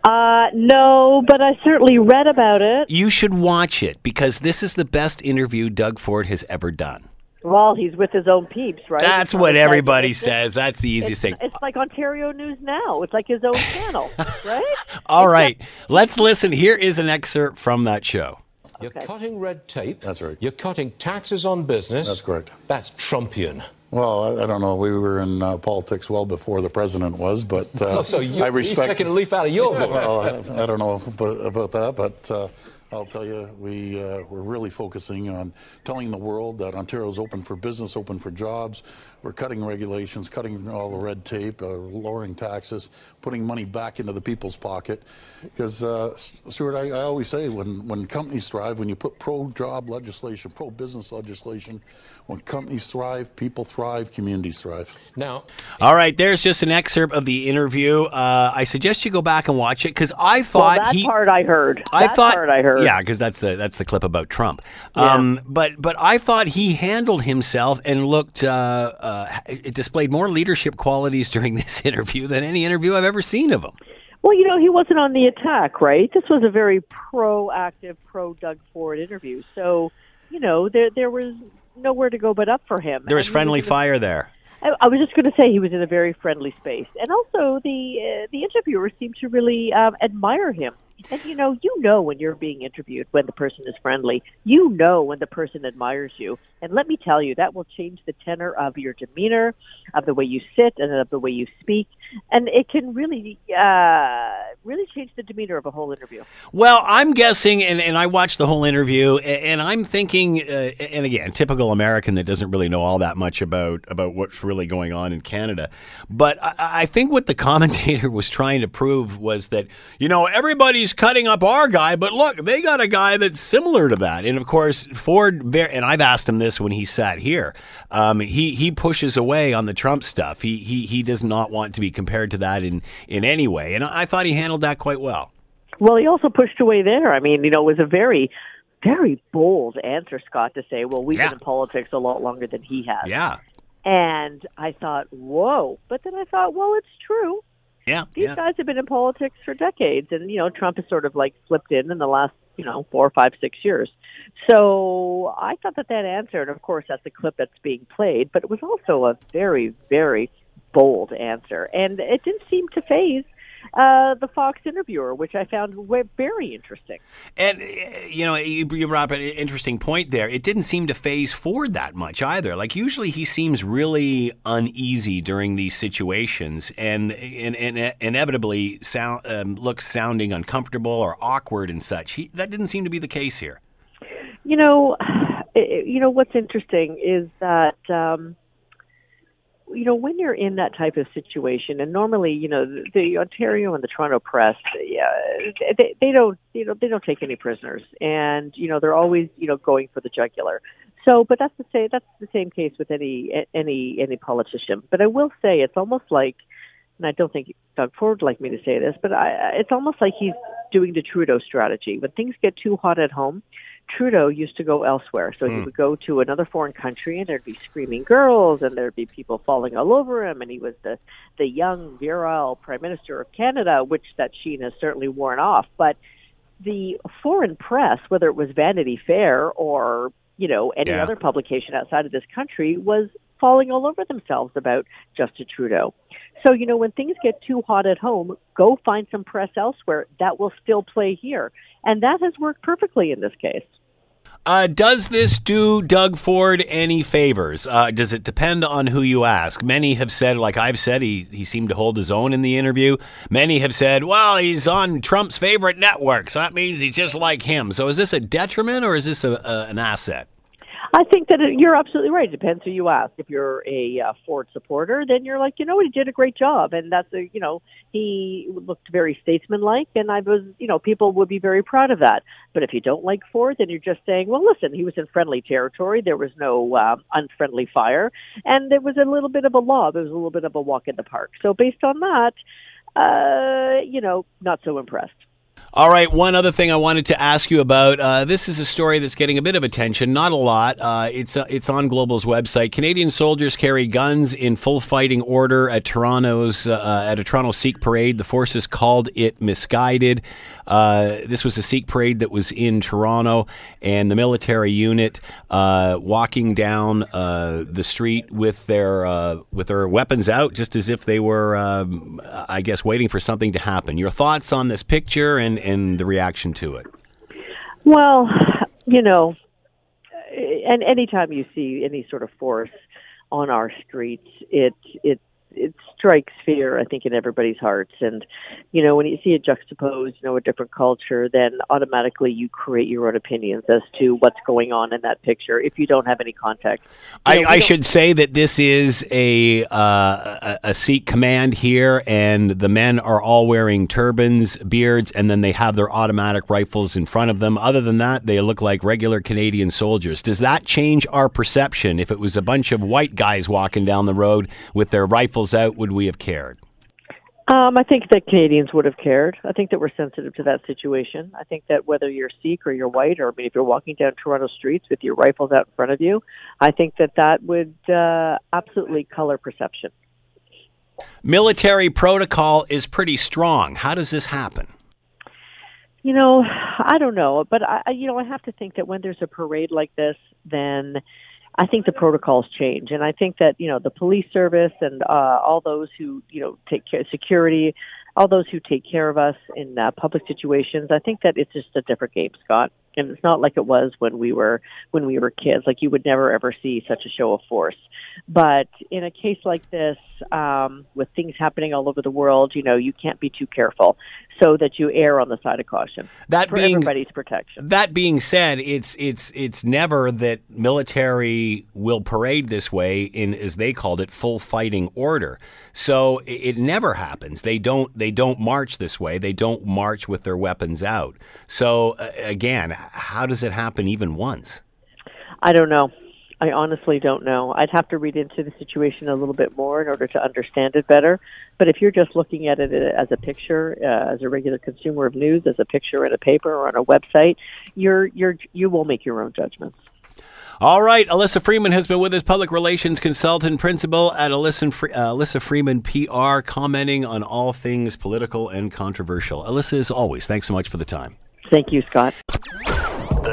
Uh, no, but I certainly read about it. You should watch it because this is the best interview Doug Ford has ever done. Well, he's with his own peeps, right? That's what everybody it's- says. That's the easiest It's, thing. it's like Ontario News Now. It's like his own channel, right? All right, let's listen. Here is an excerpt from that show. You're Okay. cutting red tape. That's right. You're cutting taxes on business. That's correct. That's Trumpian. Well, I, I don't know. We were in uh, politics well before the president was, but uh, Oh, so you, I he's taking a leaf out of your book. well, I, I don't know about, about that, but uh, I'll tell you, we uh, we're really focusing on telling the world that Ontario's open for business, open for jobs. We're cutting regulations, cutting all the red tape, uh, lowering taxes, putting money back into the people's pocket. Because, uh, Stuart, I, I always say when, when companies thrive, when you put pro job legislation, pro business legislation, when companies thrive, people thrive, communities thrive. Now, All right, there's just an excerpt of the interview. Uh, I suggest you go back and watch it because I well, thought that he. part I heard. I that thought, part I heard. yeah, because that's the that's the clip about Trump. Um, but but I thought he handled himself and looked. Uh, uh, it displayed more leadership qualities during this interview than any interview I've ever seen of him. Well, you know, he wasn't on the attack, right? This was a very proactive, pro Doug Ford interview. So, you know, there there was nowhere to go but up for him. There was And friendly a- fire there. I, I was just going to say he was in a very friendly space, and also the uh, the interviewer seemed to really um, admire him. And you know, you know when you're being interviewed when the person is friendly. You know when the person admires you. And let me tell you, that will change the tenor of your demeanor, of the way you sit, and of the way you speak. And it can really, uh, really change the demeanor of a whole interview. Well, I'm guessing, and, and I watched the whole interview, and I'm thinking, uh, and again, typical American that doesn't really know all that much about about what's really going on in Canada. But I, I think what the commentator was trying to prove was that you know everybody's cutting up our guy, but look, they got a guy that's similar to that. And of course, Ford, and I've asked him this when he sat here. Um, he he pushes away on the Trump stuff. He he he does not want to be compared to that in in any way, and I thought he handled that quite well. Well, he also pushed away there. I mean, you know, it was a very, very bold answer, Scott, to say, well, we've Yeah. been in politics a lot longer than he has. Yeah. And I thought, whoa. But then I thought, well, it's true. Yeah, These yeah. guys have been in politics for decades. And, you know, Trump has sort of like slipped in in the last, you know, four, five, six years. So I thought that that answer, and of course, that's a clip that's being played, but it was also a very, very bold answer. And it didn't seem to faze uh, the Fox interviewer, which I found very interesting. And uh, you know, you, brought up an interesting point there. It didn't seem to faze Ford that much either. Like usually, he seems really uneasy during these situations, and and, and inevitably sound um, looks sounding uncomfortable or awkward and such. He, that didn't seem to be the case here. You know, eh, you know what's interesting is that um, you know when you're in that type of situation, and normally, you know, the, the Ontario and the Toronto press, yeah, they, they don't, you know, they don't take any prisoners, and you know they're always, you know, going for the jugular. So, but that's the same. That's the same case with any any any politician. But I will say, it's almost like, and I don't think Doug Ford would like me to say this, but I, it's almost like he's doing the Trudeau strategy. When things get too hot at home, Trudeau used to go elsewhere. So he hmm. would go to another foreign country, and there'd be screaming girls, and there'd be people falling all over him. And he was the the young, virile prime minister of Canada, which that sheen has certainly worn off. But the foreign press, whether it was Vanity Fair or you know any Yeah. other publication outside of this country, was falling all over themselves about Justin Trudeau. So you know when things get too hot at home, go find some press elsewhere that will still play here, and that has worked perfectly in this case. Uh, does this do Doug Ford any favors? Uh, does it depend on who you ask? Many have said, like I've said, he, he seemed to hold his own in the interview. Many have said, well, he's on Trump's favorite network, so that means he's just like him. So is this a detriment or is this a, a, an asset? I think that it, you're absolutely right. It depends who you ask. If you're a uh, Ford supporter, then you're like, you know what, he did a great job, and that's a, you know, he looked very statesmanlike, and I was, you know, people would be very proud of that. But if you don't like Ford, then you're just saying, well, listen, he was in friendly territory. There was no uh, unfriendly fire, and there was a little bit of a law. There was a little bit of a walk in the park. So based on that, uh, you know, not so impressed. All right, one other thing I wanted to ask you about. Uh, this is a story that's getting a bit of attention, not a lot. Uh, it's uh, it's on Global's website. Canadian soldiers carry guns in full fighting order at Toronto's uh, at a Toronto Sikh parade. The forces called it misguided. Uh, this was a Sikh parade that was in Toronto, and the military unit uh, walking down uh, the street with their uh, with their weapons out, just as if they were, um, I guess, waiting for something to happen. Your thoughts on this picture and and the reaction to it? Well, you know, and anytime you see any sort of force on our streets, it it it strikes fear, I think, in everybody's hearts. And you know, when you see it juxtaposed, you know, a different culture, then automatically you create your own opinions as to what's going on in that picture if you don't have any context. You I, know, I should say that this is a, uh, a a Sikh command here, and the men are all wearing turbans, beards, and then they have their automatic rifles in front of them. Other than that, they look like regular Canadian soldiers. Does that change our perception? If it was a bunch of white guys walking down the road with their rifles out, would we have cared? Um, I think that Canadians would have cared. I think that we're sensitive to that situation. I think that whether you're Sikh or you're white, or I mean, if you're walking down Toronto streets with your rifles out in front of you, I think that that would uh, absolutely color perception. Military protocol is pretty strong. How does this happen? You know, I don't know, but I, I- you know, I have to think that when there's a parade like this, then I think the protocols change, and I think that you know the police service and uh, all those who you know take care security, all those who take care of us in uh, public situations. I think that it's just a different game, Scott, and it's not like it was when we were when we were kids. Like you would never ever see such a show of force, but in a case like this, um, with things happening all over the world, you know, you can't be too careful, so that you err on the side of caution That for being everybody's protection. That being said, it's it's it's never that military will parade this way in as they called it full fighting order. So it, it never happens. They don't they don't march this way. They don't march with their weapons out. So uh, again, how does it happen even once? I don't know. I honestly don't know. I'd have to read into the situation a little bit more in order to understand it better. But if you're just looking at it as a picture, uh, as a regular consumer of news, as a picture in a paper or on a website, you're you're you will make your own judgments. All right, Alyssa Freeman has been with us, public relations consultant, principal at Alyssa, Fre- uh, Alyssa Freeman PR, commenting on all things political and controversial. Alyssa, as always, thanks so much for the time. Thank you, Scott.